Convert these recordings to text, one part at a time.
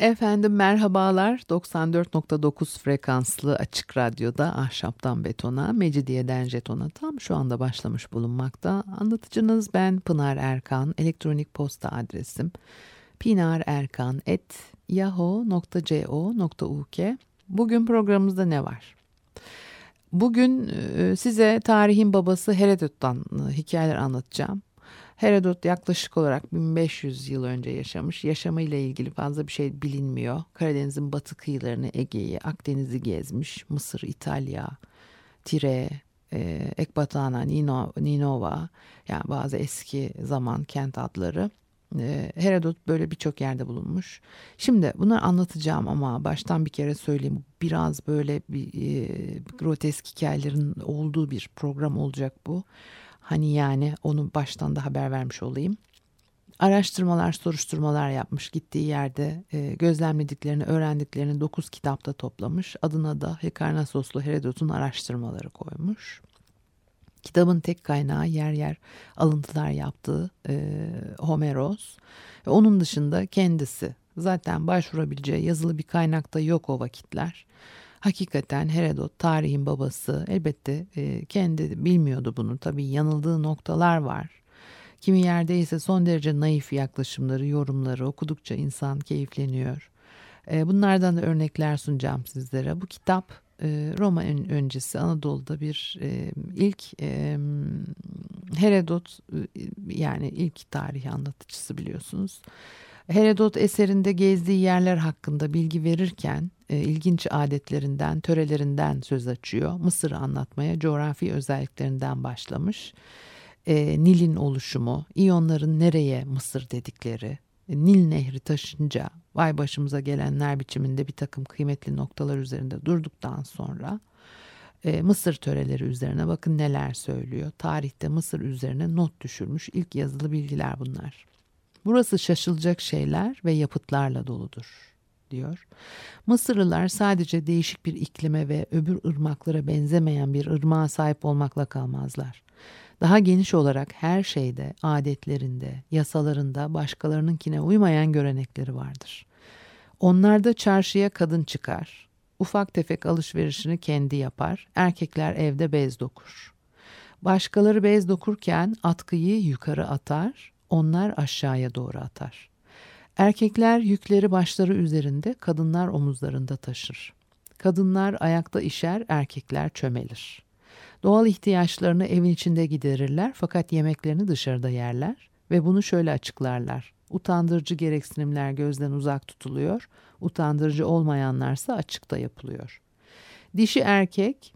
Efendim merhabalar 94.9 frekanslı açık radyoda ahşaptan betona, mecidiyeden jetona tam şu anda başlamış bulunmakta. Anlatıcınız ben Pınar Erkan, elektronik posta adresim pinarerkan.yahoo.co.uk Bugün programımızda ne var? Bugün e, size tarihin babası Herodot'tan e, hikayeler anlatacağım. Herodot yaklaşık olarak 1500 yıl önce yaşamış. Yaşamıyla ilgili fazla bir şey bilinmiyor. Karadeniz'in batı kıyılarını, Ege'yi, Akdeniz'i gezmiş. Mısır, İtalya, Tire, e, Ekbatana, Nino, Ninova yani bazı eski zaman kent adları. E, Herodot böyle birçok yerde bulunmuş. Şimdi bunları anlatacağım ama baştan bir kere söyleyeyim. Biraz böyle bir e, grotesk hikayelerin olduğu bir program olacak bu. Hani yani onu baştan da haber vermiş olayım. Araştırmalar, soruşturmalar yapmış. Gittiği yerde e, gözlemlediklerini, öğrendiklerini 9 kitapta toplamış. Adına da Hekarnasoslu Herodot'un araştırmaları koymuş. Kitabın tek kaynağı yer yer alıntılar yaptığı e, Homeros. Onun dışında kendisi zaten başvurabileceği yazılı bir kaynakta yok o vakitler. Hakikaten Herodot tarihin babası elbette e, kendi bilmiyordu bunu tabii yanıldığı noktalar var. Kimi yerde ise son derece naif yaklaşımları, yorumları okudukça insan keyifleniyor. E, bunlardan da örnekler sunacağım sizlere. Bu kitap e, Roma öncesi Anadolu'da bir e, ilk e, Herodot yani ilk tarih anlatıcısı biliyorsunuz. Herodot eserinde gezdiği yerler hakkında bilgi verirken e, ilginç adetlerinden, törelerinden söz açıyor. Mısır'ı anlatmaya coğrafi özelliklerinden başlamış. E, Nil'in oluşumu, İyonların nereye Mısır dedikleri, e, Nil Nehri taşınca vay başımıza gelenler biçiminde bir takım kıymetli noktalar üzerinde durduktan sonra Mısır töreleri üzerine bakın neler söylüyor. Tarihte Mısır üzerine not düşürmüş ilk yazılı bilgiler bunlar. Burası şaşılacak şeyler ve yapıtlarla doludur diyor. Mısırlılar sadece değişik bir iklime ve öbür ırmaklara benzemeyen bir ırmağa sahip olmakla kalmazlar. Daha geniş olarak her şeyde, adetlerinde, yasalarında başkalarınınkine uymayan görenekleri vardır. Onlarda çarşıya kadın çıkar, ufak tefek alışverişini kendi yapar, erkekler evde bez dokur. Başkaları bez dokurken atkıyı yukarı atar, onlar aşağıya doğru atar. Erkekler yükleri başları üzerinde, kadınlar omuzlarında taşır. Kadınlar ayakta işer, erkekler çömelir. Doğal ihtiyaçlarını evin içinde giderirler fakat yemeklerini dışarıda yerler ve bunu şöyle açıklarlar. Utandırıcı gereksinimler gözden uzak tutuluyor, utandırıcı olmayanlarsa açıkta yapılıyor. Dişi erkek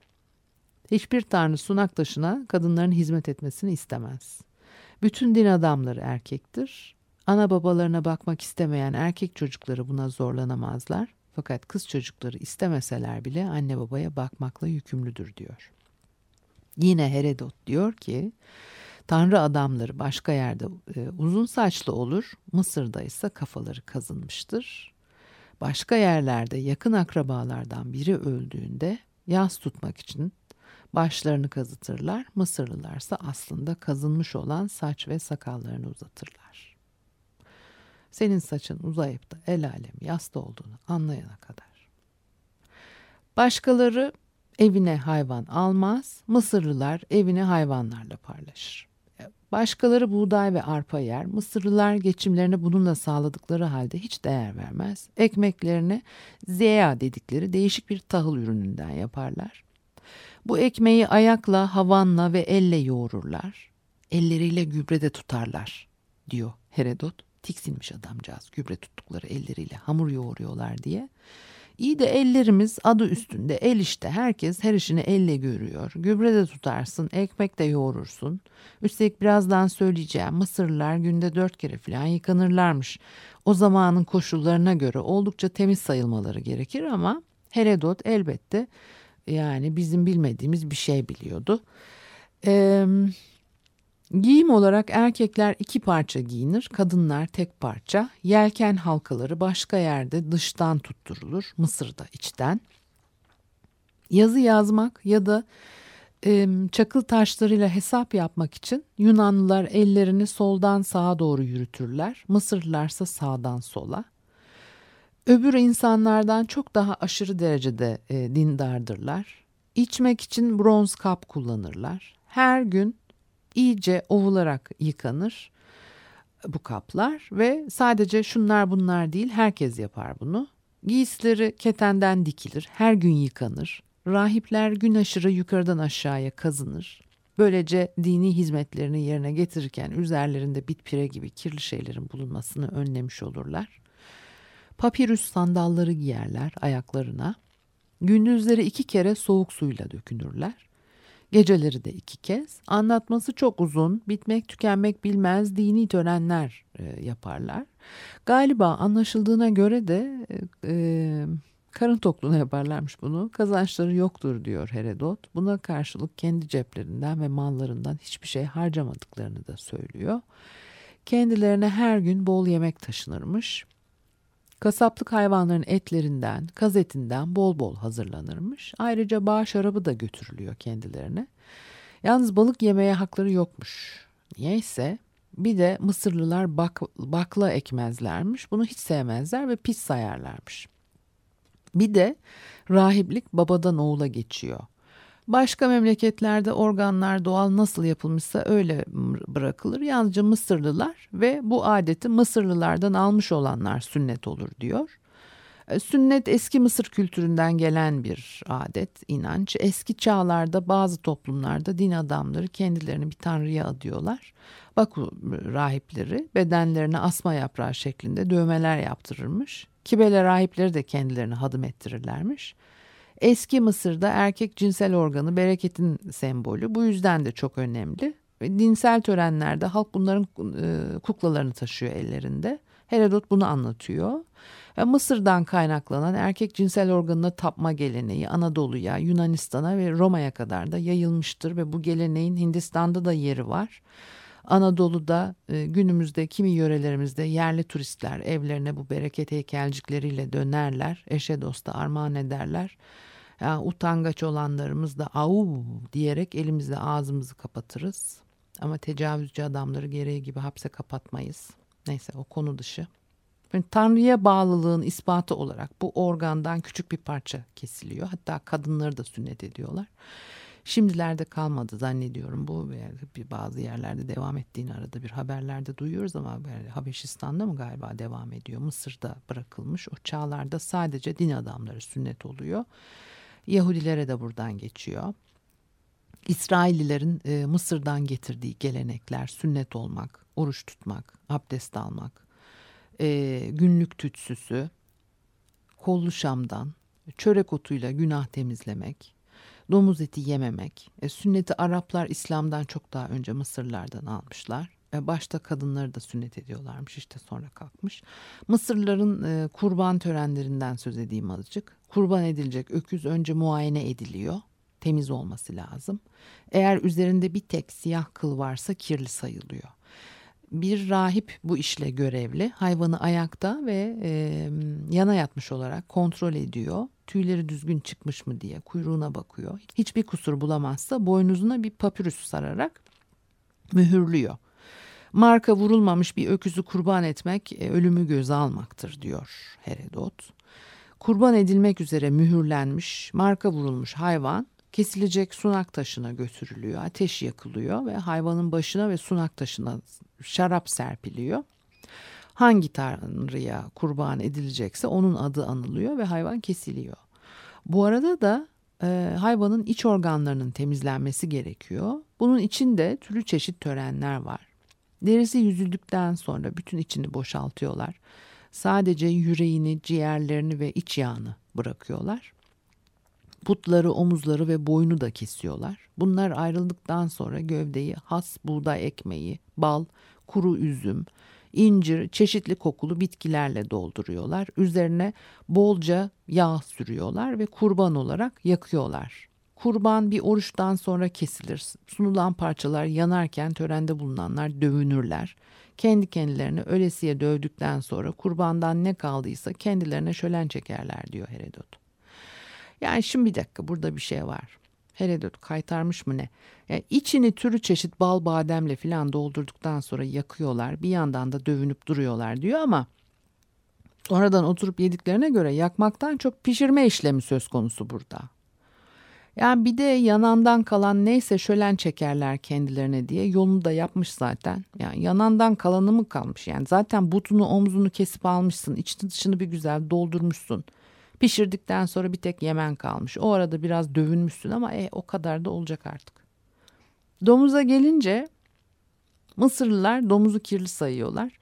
hiçbir tanrı sunak taşına kadınların hizmet etmesini istemez. Bütün din adamları erkektir. Ana babalarına bakmak istemeyen erkek çocukları buna zorlanamazlar. Fakat kız çocukları istemeseler bile anne babaya bakmakla yükümlüdür diyor. Yine Herodot diyor ki Tanrı adamları başka yerde e, uzun saçlı olur, Mısır'da ise kafaları kazınmıştır. Başka yerlerde yakın akrabalardan biri öldüğünde yas tutmak için başlarını kazıtırlar. Mısırlılarsa aslında kazınmış olan saç ve sakallarını uzatırlar. Senin saçın uzayıp da el alem yasta olduğunu anlayana kadar. Başkaları evine hayvan almaz, Mısırlılar evini hayvanlarla paylaşır. Başkaları buğday ve arpa yer, Mısırlılar geçimlerini bununla sağladıkları halde hiç değer vermez. Ekmeklerini zeya dedikleri değişik bir tahıl ürününden yaparlar. Bu ekmeği ayakla, havanla ve elle yoğururlar. Elleriyle gübre de tutarlar diyor Herodot. Tiksinmiş adamcağız gübre tuttukları elleriyle hamur yoğuruyorlar diye. İyi de ellerimiz adı üstünde el işte herkes her işini elle görüyor. Gübre de tutarsın ekmek de yoğurursun. Üstelik birazdan söyleyeceğim Mısırlılar günde dört kere falan yıkanırlarmış. O zamanın koşullarına göre oldukça temiz sayılmaları gerekir ama Herodot elbette Yani bizim bilmediğimiz bir şey biliyordu. Ee, giyim olarak erkekler iki parça giyinir, kadınlar tek parça. Yelken halkaları başka yerde dıştan tutturulur, Mısır'da içten. Yazı yazmak ya da e, çakıl taşlarıyla hesap yapmak için Yunanlılar ellerini soldan sağa doğru yürütürler. Mısırlılarsa sağdan sola. Öbür insanlardan çok daha aşırı derecede e, dindardırlar. İçmek için bronz kap kullanırlar. Her gün iyice ovularak yıkanır bu kaplar ve sadece şunlar bunlar değil herkes yapar bunu. Giysileri ketenden dikilir, her gün yıkanır. Rahipler gün aşırı yukarıdan aşağıya kazınır. Böylece dini hizmetlerini yerine getirirken üzerlerinde bitpire gibi kirli şeylerin bulunmasını önlemiş olurlar. Papirüs sandalları giyerler ayaklarına. Gündüzleri iki kere soğuk suyla dökünürler. Geceleri de iki kez. Anlatması çok uzun, bitmek tükenmek bilmez dini törenler e, yaparlar. Galiba anlaşıldığına göre de e, e Karın tokluğuna yaparlarmış bunu. Kazançları yoktur diyor Herodot. Buna karşılık kendi ceplerinden ve mallarından hiçbir şey harcamadıklarını da söylüyor. Kendilerine her gün bol yemek taşınırmış. Kasaplık hayvanların etlerinden, kaz etinden bol bol hazırlanırmış. Ayrıca bağ şarabı da götürülüyor kendilerine. Yalnız balık yemeye hakları yokmuş. Niyeyse bir de Mısırlılar bak, bakla ekmezlermiş. Bunu hiç sevmezler ve pis sayarlarmış. Bir de rahiplik babadan oğula geçiyor. Başka memleketlerde organlar doğal nasıl yapılmışsa öyle bırakılır. Yalnızca Mısırlılar ve bu adeti Mısırlılardan almış olanlar sünnet olur diyor. E, sünnet eski Mısır kültüründen gelen bir adet, inanç. Eski çağlarda bazı toplumlarda din adamları kendilerini bir tanrıya adıyorlar. Baku rahipleri bedenlerine asma yaprağı şeklinde dövmeler yaptırırmış. Kibele rahipleri de kendilerini hadım ettirirlermiş. Eski Mısır'da erkek cinsel organı bereketin sembolü. Bu yüzden de çok önemli. Dinsel törenlerde halk bunların e, kuklalarını taşıyor ellerinde. Herodot bunu anlatıyor. E, Mısır'dan kaynaklanan erkek cinsel organına tapma geleneği Anadolu'ya, Yunanistan'a ve Roma'ya kadar da yayılmıştır ve bu geleneğin Hindistan'da da yeri var. Anadolu'da e, günümüzde kimi yörelerimizde yerli turistler evlerine bu bereket heykelcikleriyle dönerler. Eşe dosta armağan ederler. Yani utangaç olanlarımız da au diyerek elimizle ağzımızı kapatırız. Ama tecavüzcü adamları gereği gibi hapse kapatmayız. Neyse o konu dışı. Yani Tanrı'ya bağlılığın ispatı olarak bu organdan küçük bir parça kesiliyor. Hatta kadınları da sünnet ediyorlar. Şimdilerde kalmadı zannediyorum bu bir bazı yerlerde devam ettiğini arada bir haberlerde duyuyoruz ama Habeşistan'da mı galiba devam ediyor Mısır'da bırakılmış o çağlarda sadece din adamları sünnet oluyor Yahudilere de buradan geçiyor İsraillilerin e, Mısır'dan getirdiği gelenekler sünnet olmak oruç tutmak abdest almak e, günlük tütsüsü kollu şamdan çörek otuyla günah temizlemek domuz eti yememek. E, sünneti Araplar İslam'dan çok daha önce Mısırlardan almışlar. E, başta kadınları da sünnet ediyorlarmış işte sonra kalkmış. Mısırların e, kurban törenlerinden söz edeyim azıcık. Kurban edilecek öküz önce muayene ediliyor. Temiz olması lazım. Eğer üzerinde bir tek siyah kıl varsa kirli sayılıyor bir rahip bu işle görevli. Hayvanı ayakta ve e, yana yatmış olarak kontrol ediyor. Tüyleri düzgün çıkmış mı diye kuyruğuna bakıyor. Hiçbir kusur bulamazsa boynuzuna bir papürüs sararak mühürlüyor. Marka vurulmamış bir öküzü kurban etmek e, ölümü göze almaktır diyor Herodot. Kurban edilmek üzere mühürlenmiş, marka vurulmuş hayvan kesilecek sunak taşına götürülüyor. Ateş yakılıyor ve hayvanın başına ve sunak taşına şarap serpiliyor. Hangi tanrıya kurban edilecekse onun adı anılıyor ve hayvan kesiliyor. Bu arada da e, hayvanın iç organlarının temizlenmesi gerekiyor. Bunun için de türlü çeşit törenler var. Derisi yüzüldükten sonra bütün içini boşaltıyorlar. Sadece yüreğini, ciğerlerini ve iç yağını bırakıyorlar. Putları, omuzları ve boynu da kesiyorlar. Bunlar ayrıldıktan sonra gövdeyi has buğday ekmeği, bal, kuru üzüm, incir, çeşitli kokulu bitkilerle dolduruyorlar. Üzerine bolca yağ sürüyorlar ve kurban olarak yakıyorlar. Kurban bir oruçtan sonra kesilir. Sunulan parçalar yanarken törende bulunanlar dövünürler. Kendi kendilerini ölesiye dövdükten sonra kurbandan ne kaldıysa kendilerine şölen çekerler diyor Herodot. Yani şimdi bir dakika burada bir şey var. Herodot kaytarmış mı ne? Yani içini türü çeşit bal bademle filan doldurduktan sonra yakıyorlar. Bir yandan da dövünüp duruyorlar diyor ama oradan oturup yediklerine göre yakmaktan çok pişirme işlemi söz konusu burada. Yani bir de yanandan kalan neyse şölen çekerler kendilerine diye yolunu da yapmış zaten. Yani yanandan kalanı mı kalmış? Yani zaten butunu omzunu kesip almışsın. içini dışını bir güzel doldurmuşsun. Pişirdikten sonra bir tek yemen kalmış. O arada biraz dövünmüşsün ama e, o kadar da olacak artık. Domuza gelince Mısırlılar domuzu kirli sayıyorlar.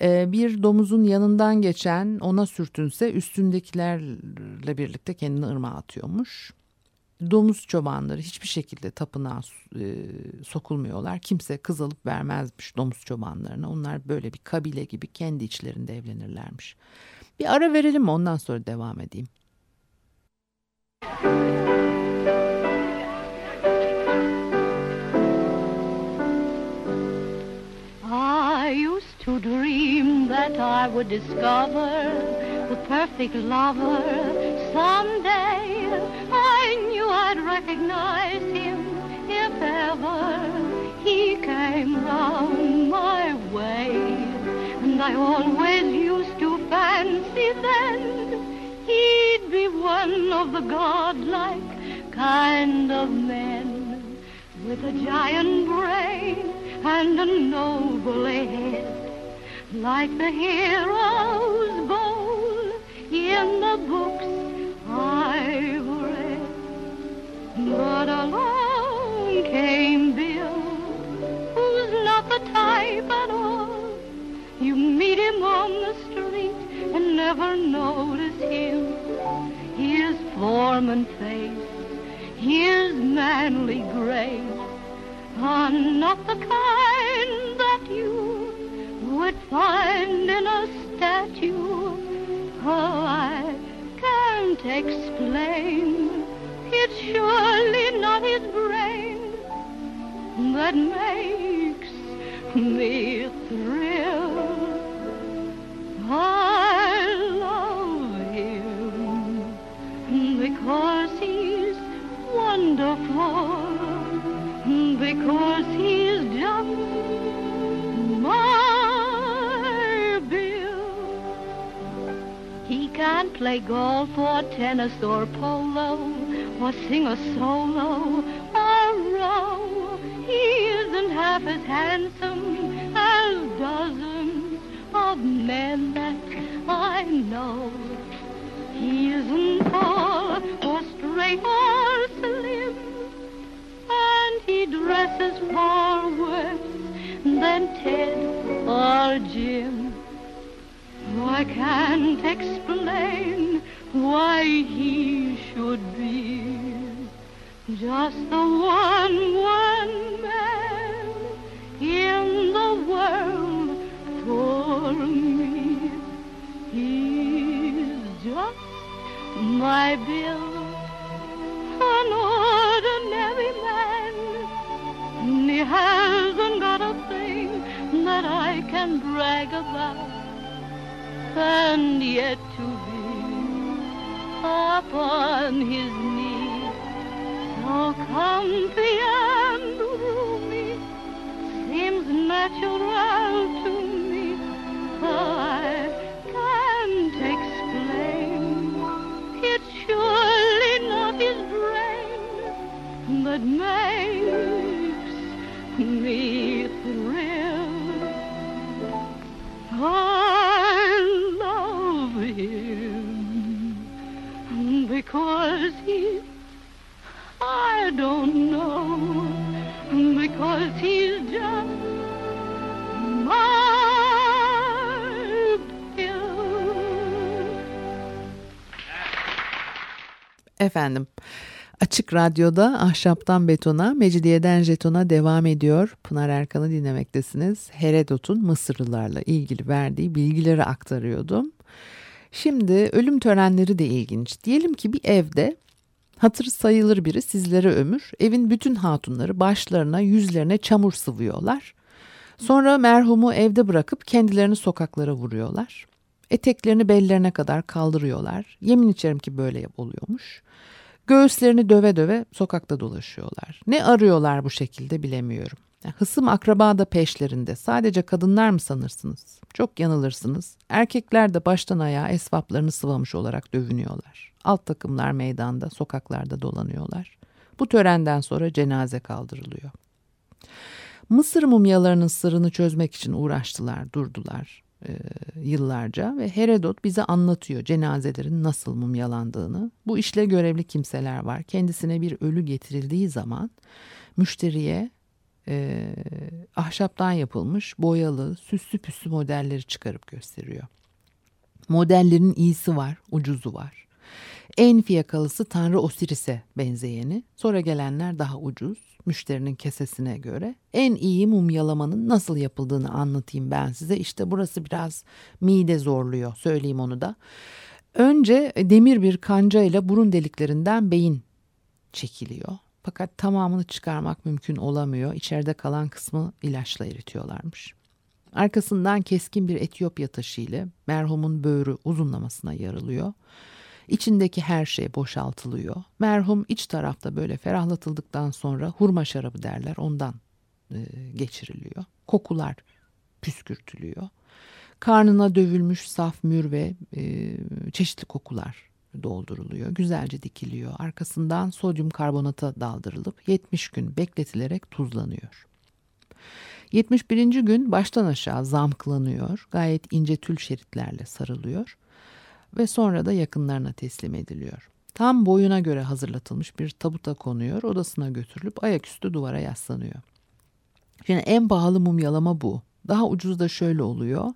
Ee, bir domuzun yanından geçen ona sürtünse üstündekilerle birlikte kendini ırmağa atıyormuş domuz çobanları hiçbir şekilde tapınağa e, sokulmuyorlar. Kimse kız alıp vermezmiş domuz çobanlarına. Onlar böyle bir kabile gibi kendi içlerinde evlenirlermiş. Bir ara verelim ondan sonra devam edeyim. I used to dream that I would discover the perfect lover someday. I'd recognize him if ever he came round my way. And I always used to fancy then he'd be one of the godlike kind of men with a giant brain and a noble head like the heroes bold in the books But along came Bill, who's not the type at all. You meet him on the street and never notice him. His form and face, his manly grace are not the kind that you would find in a statue. Oh, I can't explain. It's surely not his brain that makes me thrill. I love him because he's wonderful, because he's just my Bill. He can't play golf or tennis or polo or sing a solo or oh, row. He isn't half as handsome as dozens of men that I know. He isn't tall or straight or slim, and he dresses far worse than Ted or Jim. I can't explain why he should be just the one, one man in the world for me. He's just my Bill, an ordinary man. He hasn't got a thing that I can brag about, and yet to upon his knee, so comfy and roomy, seems natural to me. Oh, I can't explain. It's surely not his brain that makes me thrill. I because he, I don't know, because he's just. Efendim Açık Radyo'da Ahşaptan Betona, Mecidiyeden Jeton'a devam ediyor. Pınar Erkan'ı dinlemektesiniz. Herodot'un Mısırlılarla ilgili verdiği bilgileri aktarıyordum. Şimdi ölüm törenleri de ilginç. Diyelim ki bir evde hatır sayılır biri sizlere ömür. Evin bütün hatunları başlarına yüzlerine çamur sıvıyorlar. Sonra merhumu evde bırakıp kendilerini sokaklara vuruyorlar. Eteklerini bellerine kadar kaldırıyorlar. Yemin içerim ki böyle oluyormuş. Göğüslerini döve döve sokakta dolaşıyorlar. Ne arıyorlar bu şekilde bilemiyorum. Hısım akraba da peşlerinde. Sadece kadınlar mı sanırsınız? Çok yanılırsınız. Erkekler de baştan ayağa esvaplarını sıvamış olarak dövünüyorlar. Alt takımlar meydanda, sokaklarda dolanıyorlar. Bu törenden sonra cenaze kaldırılıyor. Mısır mumyalarının sırrını çözmek için uğraştılar, durdular e, yıllarca ve Herodot bize anlatıyor cenazelerin nasıl mumyalandığını. Bu işle görevli kimseler var. Kendisine bir ölü getirildiği zaman müşteriye e, ahşaptan yapılmış boyalı süslü püslü modelleri çıkarıp gösteriyor. Modellerin iyisi var, ucuzu var. En fiyakalısı Tanrı Osiris'e benzeyeni. Sonra gelenler daha ucuz. Müşterinin kesesine göre. En iyi mumyalamanın nasıl yapıldığını anlatayım ben size. İşte burası biraz mide zorluyor. Söyleyeyim onu da. Önce demir bir kanca ile burun deliklerinden beyin çekiliyor. Fakat tamamını çıkarmak mümkün olamıyor. İçeride kalan kısmı ilaçla eritiyorlarmış. Arkasından keskin bir Etiyopya taşı ile merhumun böğrü uzunlamasına yarılıyor. İçindeki her şey boşaltılıyor. Merhum iç tarafta böyle ferahlatıldıktan sonra hurma şarabı derler ondan e, geçiriliyor. Kokular püskürtülüyor. Karnına dövülmüş saf mür ve e, çeşitli kokular dolduruluyor. Güzelce dikiliyor. Arkasından sodyum karbonata daldırılıp 70 gün bekletilerek tuzlanıyor. 71. gün baştan aşağı zamklanıyor. Gayet ince tül şeritlerle sarılıyor ve sonra da yakınlarına teslim ediliyor. Tam boyuna göre hazırlatılmış bir tabuta konuyor, odasına götürülüp ayaküstü duvara yaslanıyor. Şimdi en pahalı mumyalama bu. Daha ucuz da şöyle oluyor.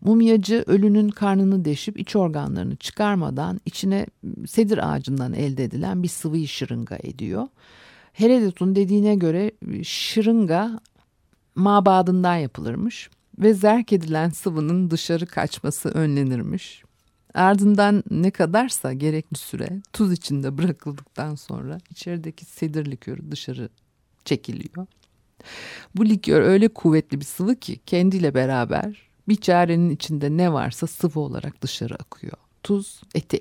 Mumyacı ölünün karnını deşip iç organlarını çıkarmadan içine sedir ağacından elde edilen bir sıvıyı şırınga ediyor. Herodot'un dediğine göre şırınga mabadından yapılırmış ve zerk edilen sıvının dışarı kaçması önlenirmiş. Ardından ne kadarsa gerekli süre tuz içinde bırakıldıktan sonra içerideki sedir likörü dışarı çekiliyor. Bu likör öyle kuvvetli bir sıvı ki kendiyle beraber bir çarenin içinde ne varsa sıvı olarak dışarı akıyor. Tuz eti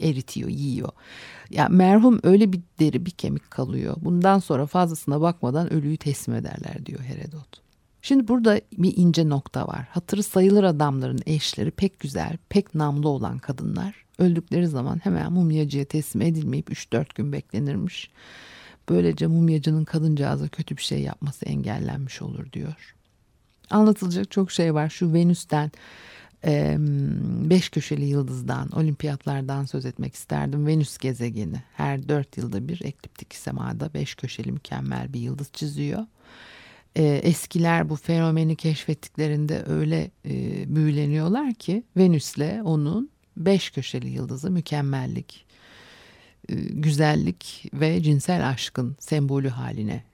eritiyor, yiyor. Ya merhum öyle bir deri bir kemik kalıyor. Bundan sonra fazlasına bakmadan ölüyü teslim ederler diyor Herodot. Şimdi burada bir ince nokta var. Hatırı sayılır adamların eşleri pek güzel, pek namlı olan kadınlar öldükleri zaman hemen mumyacıya teslim edilmeyip 3-4 gün beklenirmiş. Böylece mumyacının kadıncağıza kötü bir şey yapması engellenmiş olur diyor. Anlatılacak çok şey var. Şu Venüs'ten beş köşeli yıldızdan, olimpiyatlardan söz etmek isterdim. Venüs gezegeni her dört yılda bir ekliptik semada beş köşeli mükemmel bir yıldız çiziyor eskiler bu fenomeni keşfettiklerinde öyle büyüleniyorlar ki Venüs'le onun beş köşeli yıldızı mükemmellik, güzellik ve cinsel aşkın sembolü haline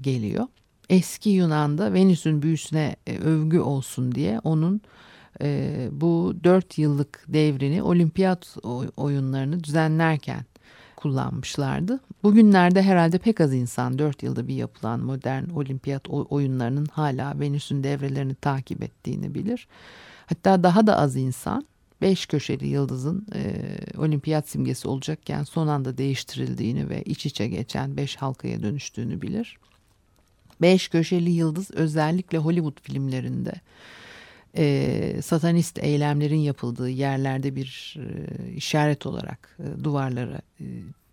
geliyor. Eski Yunan'da Venüs'ün büyüsüne e, övgü olsun diye onun e, bu dört yıllık devrini olimpiyat oyunlarını düzenlerken kullanmışlardı. Bugünlerde herhalde pek az insan 4 yılda bir yapılan modern olimpiyat oyunlarının hala Venüs'ün devrelerini takip ettiğini bilir. Hatta daha da az insan 5 köşeli yıldızın e, olimpiyat simgesi olacakken son anda değiştirildiğini ve iç içe geçen 5 halkaya dönüştüğünü bilir. 5 köşeli yıldız özellikle Hollywood filmlerinde e, satanist eylemlerin yapıldığı yerlerde bir e, işaret olarak e, duvarlara e,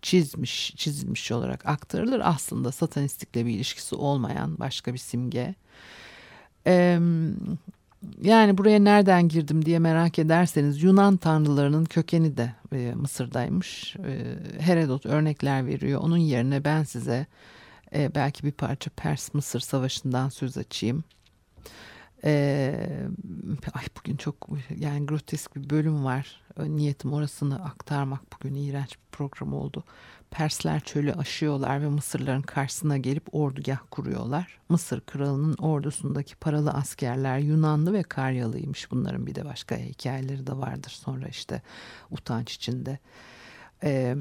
çizmiş çizilmiş olarak aktarılır. Aslında satanistlikle bir ilişkisi olmayan başka bir simge. E, yani buraya nereden girdim diye merak ederseniz Yunan tanrılarının kökeni de e, Mısır'daymış. E, Herodot örnekler veriyor. Onun yerine ben size e, belki bir parça Pers-Mısır savaşından söz açayım. Ee, ay bugün çok yani grotesk bir bölüm var. Niyetim orasını aktarmak bugün iğrenç bir program oldu. Persler çölü aşıyorlar ve Mısırların karşısına gelip ordugah kuruyorlar. Mısır kralının ordusundaki paralı askerler Yunanlı ve Karyalıymış. Bunların bir de başka hikayeleri de vardır. Sonra işte utanç içinde e,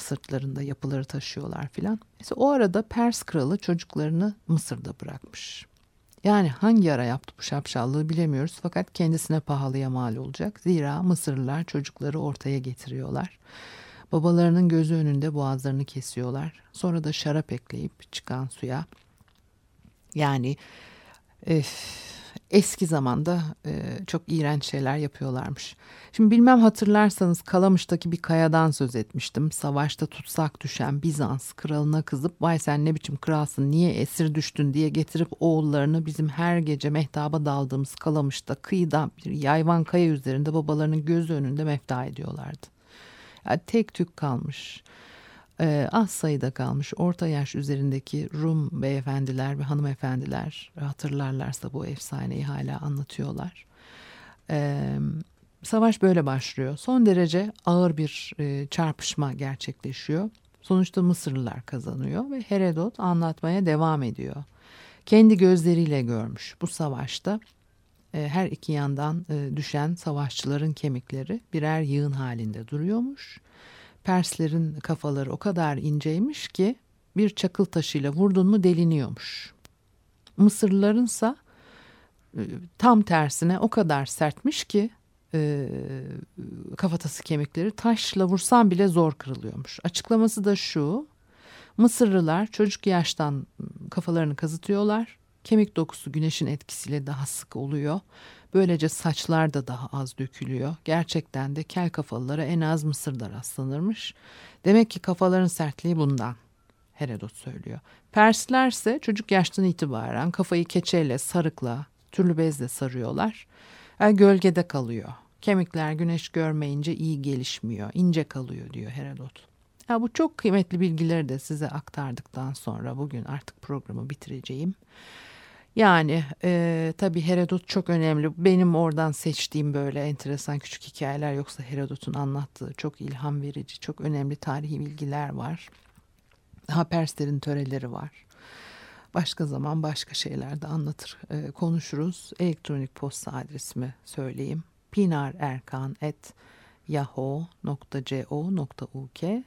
sırtlarında yapıları taşıyorlar filan. Mesela o arada Pers kralı çocuklarını Mısır'da bırakmış. Yani hangi ara yaptı bu şapşallığı bilemiyoruz fakat kendisine pahalıya mal olacak. Zira Mısırlılar çocukları ortaya getiriyorlar. Babalarının gözü önünde boğazlarını kesiyorlar. Sonra da şarap ekleyip çıkan suya yani eski zamanda e, çok iğrenç şeyler yapıyorlarmış. Şimdi bilmem hatırlarsanız Kalamış'taki bir kayadan söz etmiştim. Savaşta tutsak düşen Bizans kralına kızıp vay sen ne biçim kralsın niye esir düştün diye getirip oğullarını bizim her gece mehtaba daldığımız Kalamış'ta kıyıda bir yayvan kaya üzerinde babalarının gözü önünde mefta ediyorlardı. Yani tek tük kalmış e, az sayıda kalmış orta yaş üzerindeki Rum beyefendiler ve hanımefendiler hatırlarlarsa bu efsaneyi hala anlatıyorlar. E, savaş böyle başlıyor. Son derece ağır bir e, çarpışma gerçekleşiyor. Sonuçta Mısırlılar kazanıyor ve Herodot anlatmaya devam ediyor. Kendi gözleriyle görmüş bu savaşta e, her iki yandan e, düşen savaşçıların kemikleri birer yığın halinde duruyormuş Perslerin kafaları o kadar inceymiş ki bir çakıl taşıyla vurdun mu deliniyormuş. Mısırlılarınsa e, tam tersine o kadar sertmiş ki e, kafatası kemikleri taşla vursan bile zor kırılıyormuş. Açıklaması da şu. Mısırlılar çocuk yaştan kafalarını kazıtıyorlar. Kemik dokusu güneşin etkisiyle daha sık oluyor. Böylece saçlar da daha az dökülüyor. Gerçekten de kel kafalılara en az Mısır'da rastlanırmış. Demek ki kafaların sertliği bundan. Herodot söylüyor. Persler ise çocuk yaştan itibaren kafayı keçeyle, sarıkla, türlü bezle sarıyorlar. Yani gölgede kalıyor. Kemikler güneş görmeyince iyi gelişmiyor, ince kalıyor diyor Herodot. Ya bu çok kıymetli bilgileri de size aktardıktan sonra bugün artık programı bitireceğim. Yani e, tabii Herodot çok önemli. Benim oradan seçtiğim böyle enteresan küçük hikayeler yoksa Herodot'un anlattığı çok ilham verici, çok önemli tarihi bilgiler var. Daha Perslerin töreleri var. Başka zaman başka şeyler de anlatır, e, konuşuruz. Elektronik posta adresimi söyleyeyim. pinarerkan.yahoo.co.uk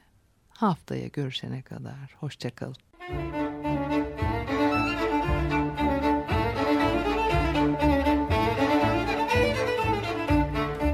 Haftaya görüşene kadar. Hoşçakalın.